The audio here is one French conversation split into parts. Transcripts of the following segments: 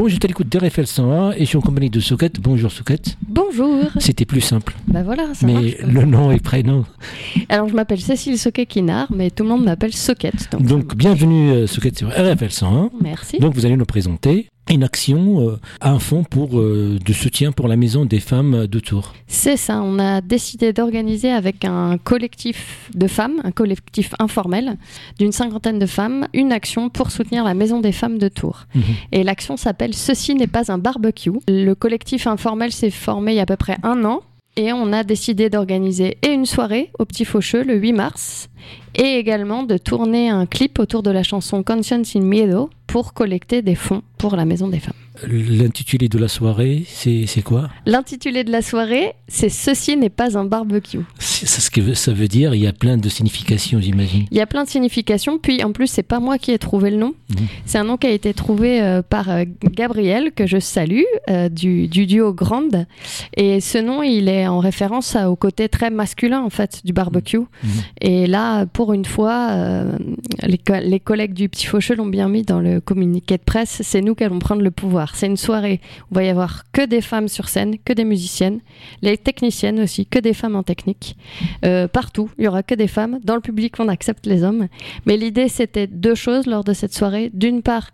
Bon, je t'écoute d'RFL 101 et je suis en compagnie de Soquette. Bonjour Soquette. Bonjour. C'était plus simple. Bah voilà, ça mais marche. le nom et prénom. Alors je m'appelle Cécile Soquet-Quinard, mais tout le monde m'appelle Soquette. Donc, Donc, bienvenue euh, Soquette sur RFL 101. merci. Donc, vous allez nous présenter une action, euh, un fonds pour, euh, de soutien pour la maison des femmes de Tours. C'est ça, on a décidé d'organiser avec un collectif de femmes, un collectif informel d'une cinquantaine de femmes, une action pour soutenir la maison des femmes de Tours. Mhm. Et l'action s'appelle Ceci n'est pas un barbecue. Le collectif informel s'est formé il y a à peu près un an. Et on a décidé d'organiser et une soirée au Petit Faucheux le 8 mars et également de tourner un clip autour de la chanson Conscience in Miedo pour collecter des fonds pour la Maison des Femmes. L'intitulé de la soirée, c'est quoi? L'intitulé de la soirée, c'est Ceci n'est pas un barbecue. C'est ce que ça veut dire. Il y a plein de significations, j'imagine. Il y a plein de significations, puis en plus, c'est pas moi qui ai trouvé le nom. Mhm. C'est un nom qui a été trouvé euh, par euh, Gabriel, que je salue, euh, du, du duo Grande. Et ce nom, il est en référence à- au côté très masculin, en fait, du barbecue. Mhm. Et là, pour une fois, les, co- les collègues du Petit Faucheux l'ont bien mis dans le communiqué de presse, c'est nous qui allons prendre le pouvoir. C'est une soirée où il va y avoir que des femmes sur scène, que des musiciennes, les techniciennes aussi, que des femmes en technique. Euh, partout, il y aura que des femmes. Dans le public, on accepte les hommes. Mais l'idée, c'était deux choses lors de cette soirée. D'une part,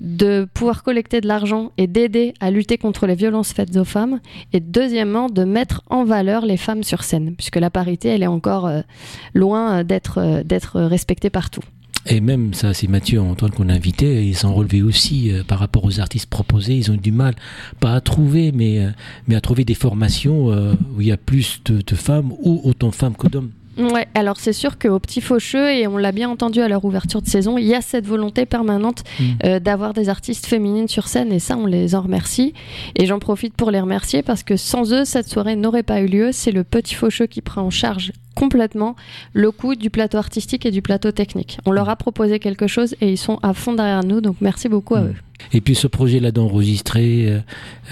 de pouvoir collecter de l'argent et d'aider à lutter contre les violences faites aux femmes. Et deuxièmement, de mettre en valeur les femmes sur scène, puisque la parité, elle est encore euh, loin euh, d'être d'être respectée partout. Et même ça, c'est Mathieu Antoine qu'on a invités, ils sont relevés aussi euh, par rapport aux artistes proposés. Ils ont eu du mal, pas à trouver, mais, euh, à trouver des formations euh, où il y a plus de, de femmes ou autant de femmes que d'hommes. Ouais, alors c'est sûr qu'au Petit Faucheux, et on l'a bien entendu à leur ouverture de saison, il y a cette volonté permanente Mm. euh, d'avoir des artistes féminines sur scène, et ça, on les en remercie. Et j'en profite pour les remercier parce que sans eux, cette soirée n'aurait pas eu lieu. C'est le Petit Faucheux qui prend en charge complètement le coût du plateau artistique et du plateau technique. On leur a proposé quelque chose et ils sont à fond derrière nous, donc merci beaucoup à eux. Et puis ce projet-là d'enregistrer, euh,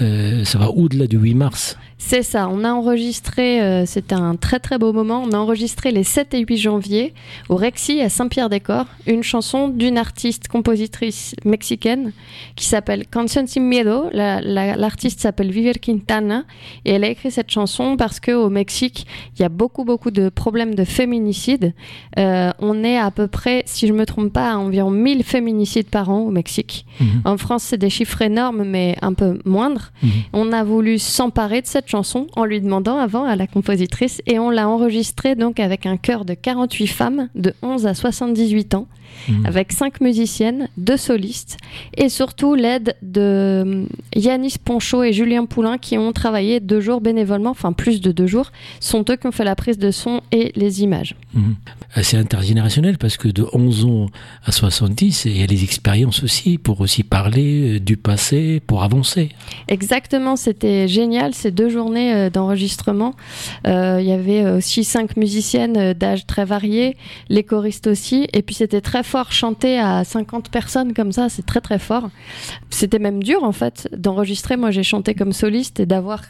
euh, ça va au-delà du 8 mars. C'est ça, on a enregistré, euh, c'était un très très beau moment, on a enregistré les 7 et 8 janvier au Rexy à Saint-Pierre-des-Corps, une chanson d'une artiste compositrice mexicaine qui s'appelle Canción sin Miedo. La- la- L'artiste s'appelle Viver Quintana et elle a écrit cette chanson parce qu'au Mexique, il y a beaucoup beaucoup de problèmes de féminicide. Euh, on est à peu près, si je me trompe pas, à environ 1000 féminicides par an au Mexique. Mhm. En France, c'est des chiffres énormes mais un peu moindres. Mhm. On a voulu s'emparer de cette chanson en lui demandant avant à la compositrice et on l'a enregistrée donc avec un chœur de 48 femmes de 11 à 78 ans, Mhm. avec 5 musiciennes, 2 solistes et surtout l'aide de hum, Yanis Ponchot et Julien Poulain qui ont travaillé deux jours bénévolement, enfin plus de deux jours, sont eux qui ont fait la prise de son et les images. C'est intergénérationnel parce que de 11 ans à 70, il y a les expériences aussi pour aussi parler euh, du passé, pour avancer. Exactement, c'était génial ces deux journées euh, d'enregistrement. Euh, Il y avait aussi cinq musiciennes d'âge très variés, les choristes aussi, et puis c'était très fort chanter à 50 personnes comme ça, c'est très très fort. C'était même dur en fait d'enregistrer. Moi j'ai chanté comme soliste et d'avoir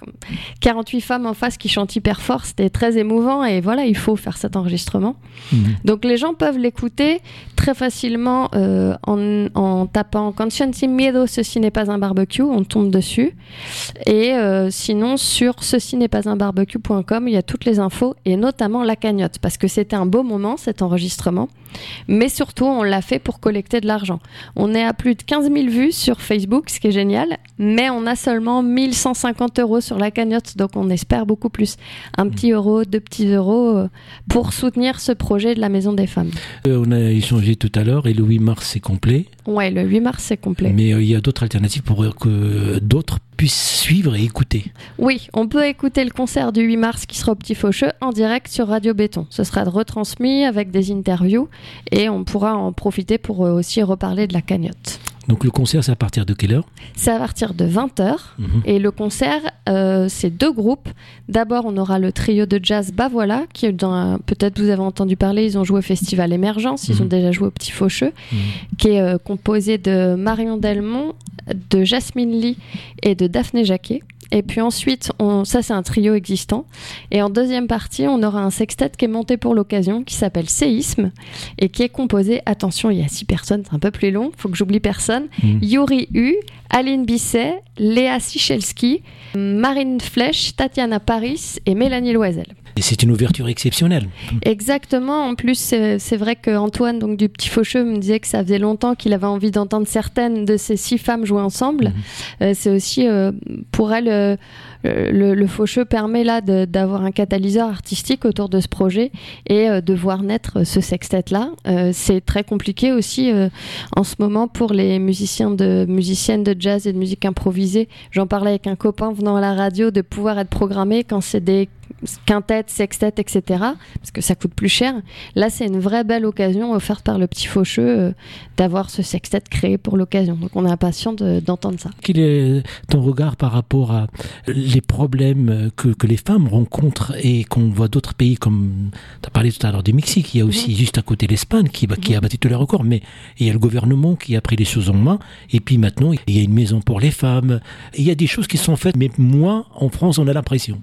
48 femmes en face qui chantent hyper fort, c'était très émouvant et voilà, il faut faire cet enregistrement. Mhm. Donc les gens peuvent l'écouter très facilement euh, en, en tapant sin Miedo, ceci n'est pas un barbecue, on tombe dessus. Et euh, sinon sur ceci n'est pas un barbecue.com, il y a toutes les infos et notamment la cagnotte parce que c'était un beau moment cet enregistrement. Mais surtout, on l'a fait pour collecter de l'argent. On est à plus de 15 000 vues sur Facebook, ce qui est génial, mais on a seulement 1150 euros sur la cagnotte, donc on espère beaucoup plus. Un petit euro, deux petits euros euh, pour soutenir ce projet de la Maison des Femmes. Euh, on a échangé tout à l'heure et le 8 mars c'est complet. Ouais, le 8 mars, c'est complet. Mais euh, il y a d'autres alternatives pour euh, que d'autres puissent suivre et écouter. Oui, on peut écouter le concert du 8 mars qui sera au Petit Faucheux en direct sur Radio Béton. Ce sera retransmis avec des interviews et on pourra en profiter pour euh, aussi reparler de la cagnotte. Donc le concert c'est à partir de quelle heure? C'est à partir de 20h Mhm. et le concert, euh, c'est deux groupes. D'abord, on aura le trio de jazz Bah voilà, qui un- peut-être vous avez entendu parler, ils ont joué au Festival Émergence, ils ont Mhm. déjà joué au Petit Faucheux, Mhm. qui est euh, composé de Marion Delmont, de Jasmine Lee et de Daphné Jacquet. Et puis ensuite, on, ça c'est un trio existant. Et en deuxième partie, on aura un sextet qui est monté pour l'occasion, qui s'appelle Séisme, et qui est composé, attention, il y a six personnes, c'est un peu plus long, faut que j'oublie personne. Mm. Yuri U, Aline Bisset, Léa Sichelski, Marine Flech, Tatiana Paris et Mélanie Loisel. Et c'est une ouverture exceptionnelle. Exactement. En plus, c'est vrai qu'Antoine, donc du Petit Faucheux, me disait que ça faisait longtemps qu'il avait envie d'entendre certaines de ces six femmes jouer ensemble. Mhm. Euh, c'est aussi euh, pour elle euh, le, le, Faucheux permet là d'avoir un catalyseur artistique autour de ce projet et de voir naître ce sextet là. c'est très compliqué aussi en ce moment pour les musiciens de musiciennes de jazz et de musique improvisée. J'en parlais avec un copain venant à la radio de pouvoir être programmé quand c'est des quintette, sextet, etc. Parce que ça coûte plus cher. Là, c'est une vraie belle occasion offerte par le petit Faucheux euh, d'avoir ce sextet créé pour l'occasion. Donc, on est impatient d'entendre ça. Quel est ton regard par rapport à les problèmes que, que les femmes rencontrent et qu'on voit d'autres pays comme tu as parlé tout à l'heure du Mexique, il y a aussi juste à côté l'Espagne qui, qui a battu tous les records, mais il y a le gouvernement qui a pris les choses en main. Et puis maintenant, il y a une maison pour les femmes. il y a des choses qui sont faites, mais moins en France, on a l'impression.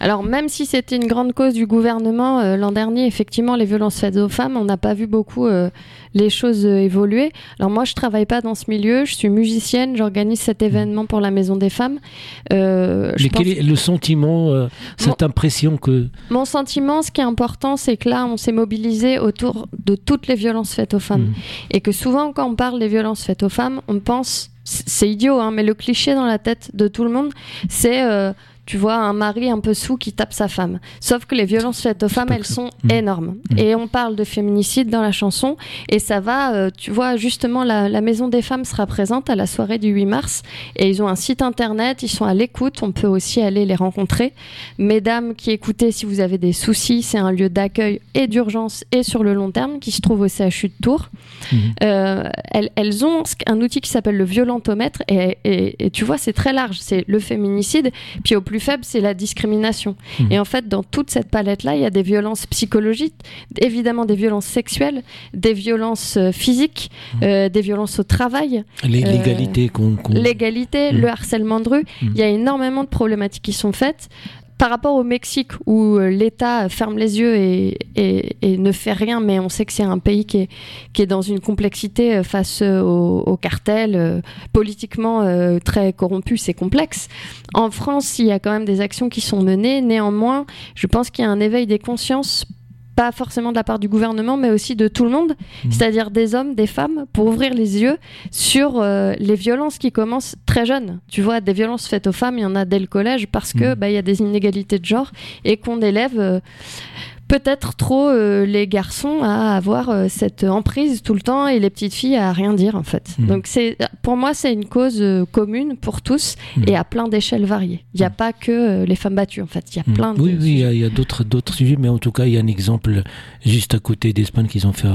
Alors, même si c'était une grande cause du gouvernement euh, l'an dernier, effectivement, les violences faites aux femmes, on n'a pas vu beaucoup euh, les choses euh, évoluer. Alors moi, je travaille pas dans ce milieu, je suis musicienne, j'organise cet événement pour la Maison des Femmes. Mais quel est le sentiment, cette impression que... Mon sentiment, ce qui est important, c'est que là, on s'est mobilisé autour de toutes les violences faites aux femmes. Mmh. Et que souvent, quand on parle des violences faites aux femmes, on pense c'est idiot, hein, mais le cliché dans la tête de tout le monde, c'est tu vois un mari un peu sous qui tape sa femme. Sauf que les violences faites aux femmes, elles sont mmh. énormes. Mmh. Et on parle de féminicide dans la chanson. Et ça va, euh, tu vois, justement, la, Maison des Femmes sera présente à la soirée du 8 mars. Et ils ont un site internet, ils sont à l'écoute. On peut aussi aller les rencontrer. Mesdames qui écoutez, si vous avez des soucis, c'est un lieu d'accueil et d'urgence et sur le long terme qui se trouve au CHU de Tours. Mmh. Euh, elles, ont un outil qui s'appelle le violentomètre. Et, et tu vois, c'est très large. C'est le féminicide. Puis au plus faible, c'est la discrimination. Mmh. Et en fait, dans toute cette palette-là, il y a des violences psychologiques, évidemment des violences sexuelles, des violences euh, physiques, mmh. euh, des violences au travail. L'égalité qu'on... L'égalité, mmh. le harcèlement de rue. Il y a énormément de problématiques qui sont faites par rapport au Mexique où euh, l'État ferme les yeux et, ne fait rien, mais on sait que c'est un pays qui est, dans une complexité euh, face euh, au, cartel, politiquement très corrompu, c'est complexe. En France, il y a quand même des actions qui sont menées. Néanmoins, je pense qu'il y a un éveil des consciences pas forcément de la part du gouvernement, mais aussi de tout le monde, mmh. c'est-à-dire des hommes, des femmes, pour ouvrir les yeux sur euh, les violences qui commencent très jeunes. Tu vois, des violences faites aux femmes, il y en a dès le collège parce que mmh. bah, il y a des inégalités de genre et qu'on élève euh, peut-être trop euh, les garçons à avoir euh, cette emprise tout le temps et les petites filles à rien dire en fait. Hmm. Donc c'est pour moi c'est une cause euh, commune pour tous hmm. et à plein d'échelles variées. Il n'y a hmm. pas que les femmes battues en fait, il y a plein de Oui oui, il y a, d'autres d'autres sujets mais en tout cas il y a un exemple juste à côté d'Espagne qu'ils ont fait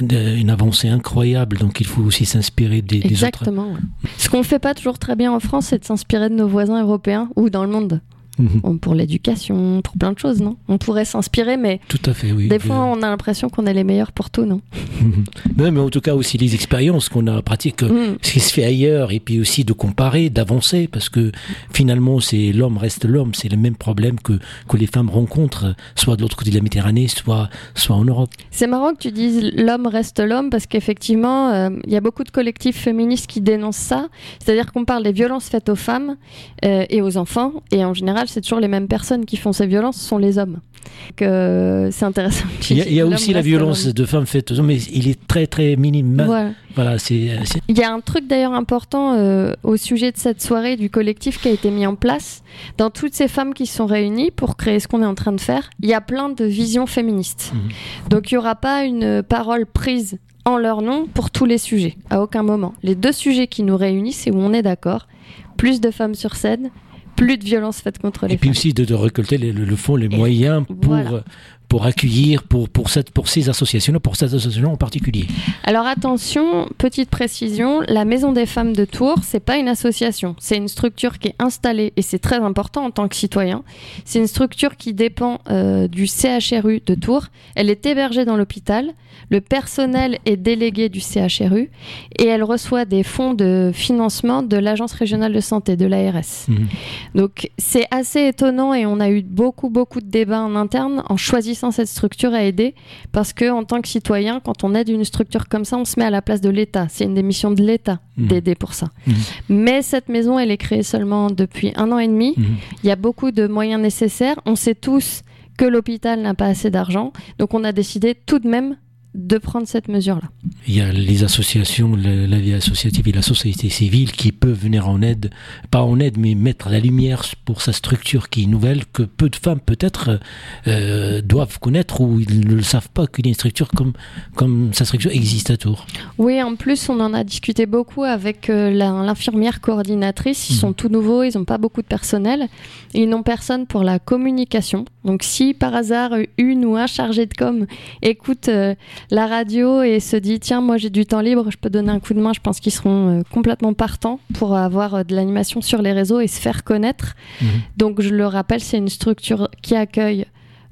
une avancée incroyable donc il faut aussi s'inspirer des, autres. Exactement. Ce qu'on fait pas toujours très bien en France c'est de s'inspirer de nos voisins européens ou dans le monde. Mhm. pour l'éducation, pour plein de choses, non? On pourrait s'inspirer, mais tout à fait, oui. Des fois, on a l'impression qu'on est les meilleurs pour tout, non? Mhm. Non, mais en tout cas aussi les expériences qu'on a pratiquées, mhm. ce qui se fait ailleurs, et puis aussi de comparer, d'avancer, parce que finalement, c'est l'homme reste l'homme, c'est le même problème que que les femmes rencontrent, soit de l'autre côté de la Méditerranée, soit soit en Europe. C'est marrant que tu dises l'homme reste l'homme, parce qu'effectivement, euh, il y a beaucoup de collectifs féministes qui dénoncent ça, c'est-à-dire qu'on parle des violences faites aux femmes euh, et aux enfants, et en général c'est toujours les mêmes personnes qui font ces violences, ce sont les hommes. Que c'est intéressant. Il y a, aussi la violence de femmes faites aux hommes, mais il est très très minime. Voilà. c'est, Il y a un truc d'ailleurs important euh, au sujet de cette soirée du collectif qui a été mis en place. Dans toutes ces femmes qui sont réunies pour créer ce qu'on est en train de faire, il y a plein de visions féministes. Mhm. Donc il n'y aura pas une parole prise en leur nom pour tous les sujets, à aucun moment. Les deux sujets qui nous réunissent et où on est d'accord, plus de femmes sur scène plus de violence faite contre les femmes. Et puis aussi de, récolter le, fond, les moyens pour, pour accueillir pour, pour, cette, pour ces associations, pour cette association en particulier. Alors attention, petite précision, la Maison des femmes de Tours, c'est pas une association, c'est une structure qui est installée, et c'est très important en tant que citoyen, c'est une structure qui dépend euh, du CHRU de Tours, elle est hébergée dans l'hôpital, le personnel est délégué du CHRU, et elle reçoit des fonds de financement de l'Agence régionale de santé, de l'ARS. Mhm. Donc c'est assez étonnant et on a eu beaucoup, beaucoup de débats en interne en choisissant cette structure à aider parce que en tant que citoyen, quand on aide une structure comme ça, on se met à la place de l'État. C'est une des missions de l'État mhm. d'aider pour ça. Mhm. Mais cette maison, elle est créée seulement depuis un an et demi. Il y a beaucoup de moyens nécessaires. On sait tous que l'hôpital n'a pas assez d'argent. Donc on a décidé tout de même de prendre cette mesure-là. Il y a les associations, la, vie associative et la société civile qui peuvent venir en aide, pas en aide, mais mettre la lumière pour sa structure qui est nouvelle, que peu de femmes peut-être euh, doivent connaître ou ils ne le savent pas qu'une structure comme, comme sa structure existe à Tours. Oui, en plus, on en a discuté beaucoup avec euh, l'infirmière coordinatrice. Ils sont mhm. tout nouveaux, ils n'ont pas beaucoup de personnel. Ils n'ont personne pour la communication. Donc si par hasard une ou un chargé de com écoute euh, la radio et se dit tiens moi j'ai du temps libre, je peux donner un coup de main, je pense qu'ils seront euh, complètement partants pour avoir euh, de l'animation sur les réseaux et se faire connaître. Mhm. Donc je le rappelle, c'est une structure qui accueille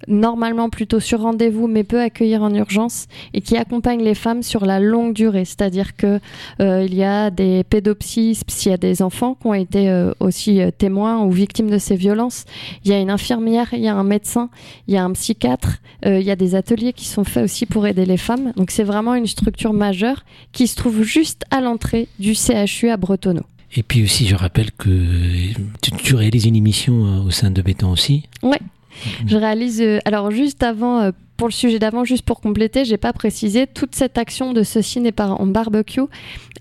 normalement plutôt sur rendez-vous, mais peut accueillir en urgence et qui accompagne les femmes sur la longue durée. C'est-à-dire que euh, il y a des pédopsies, s'il y a des enfants qui ont été euh, aussi euh, témoins ou victimes de ces violences. Il y a une infirmière, il y a un médecin, il y a un psychiatre. il y a des ateliers qui sont faits aussi pour aider les femmes. Donc c'est vraiment une structure majeure qui se trouve juste à l'entrée du CHU à Bretonneau. Et puis aussi, je rappelle que tu, tu réalises une émission au sein de Béton aussi. Ouais, je réalise. Euh, alors, juste avant, euh, pour le sujet d'avant, juste pour compléter, j'ai pas précisé, toute cette action de ceci n'est pas en barbecue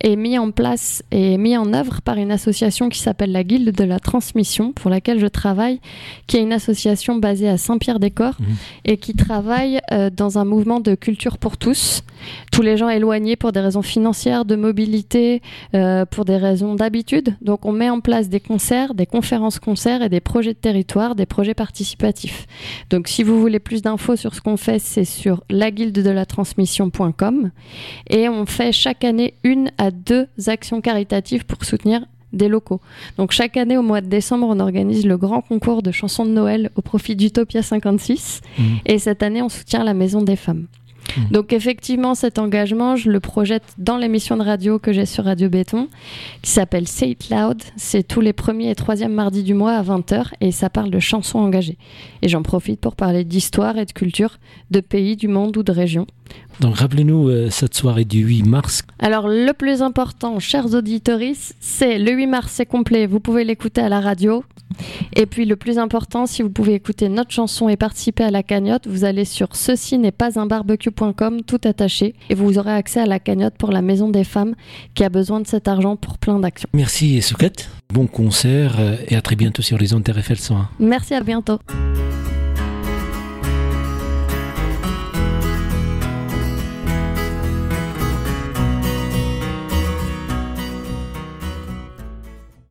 est mise en place et mise en œuvre par une association qui s'appelle la Guilde de la Transmission, pour laquelle je travaille, qui est une association basée à Saint-Pierre-des-Corps mmh. et qui travaille euh, dans un mouvement de culture pour tous. Tous les gens éloignés pour des raisons financières, de mobilité, euh, pour des raisons d'habitude. Donc on met en place des concerts, des conférences-concerts et des projets de territoire, des projets participatifs. Donc si vous voulez plus d'infos sur ce qu'on fait, c'est sur laguilde-de-la-transmission.com et on fait chaque année une à deux actions caritatives pour soutenir des locaux. Donc chaque année au mois de décembre, on organise le grand concours de chansons de Noël au profit d'Utopia 56 mmh. et cette année on soutient la Maison des Femmes. Mmh. Donc effectivement, cet engagement, je le projette dans l'émission de radio que j'ai sur Radio Béton, qui s'appelle Say It Loud. C'est tous les premiers et troisièmes mardis du mois à 20h et ça parle de chansons engagées. Et j'en profite pour parler d'histoire et de culture, de pays, du monde ou de régions. Donc rappelez-nous euh, cette soirée du 8 mars. Alors le plus important, chers auditeurs, c'est le 8 mars, c'est complet. Vous pouvez l'écouter à la radio. Et puis le plus important, si vous pouvez écouter notre chanson et participer à la cagnotte, vous allez sur ceci n'est pas un barbecue.com tout attaché et vous aurez accès à la cagnotte pour la Maison des Femmes qui a besoin de cet argent pour plein d'actions. Merci Souquette, bon concert euh, et à très bientôt sur les ondes RFL 101. Merci, à bientôt.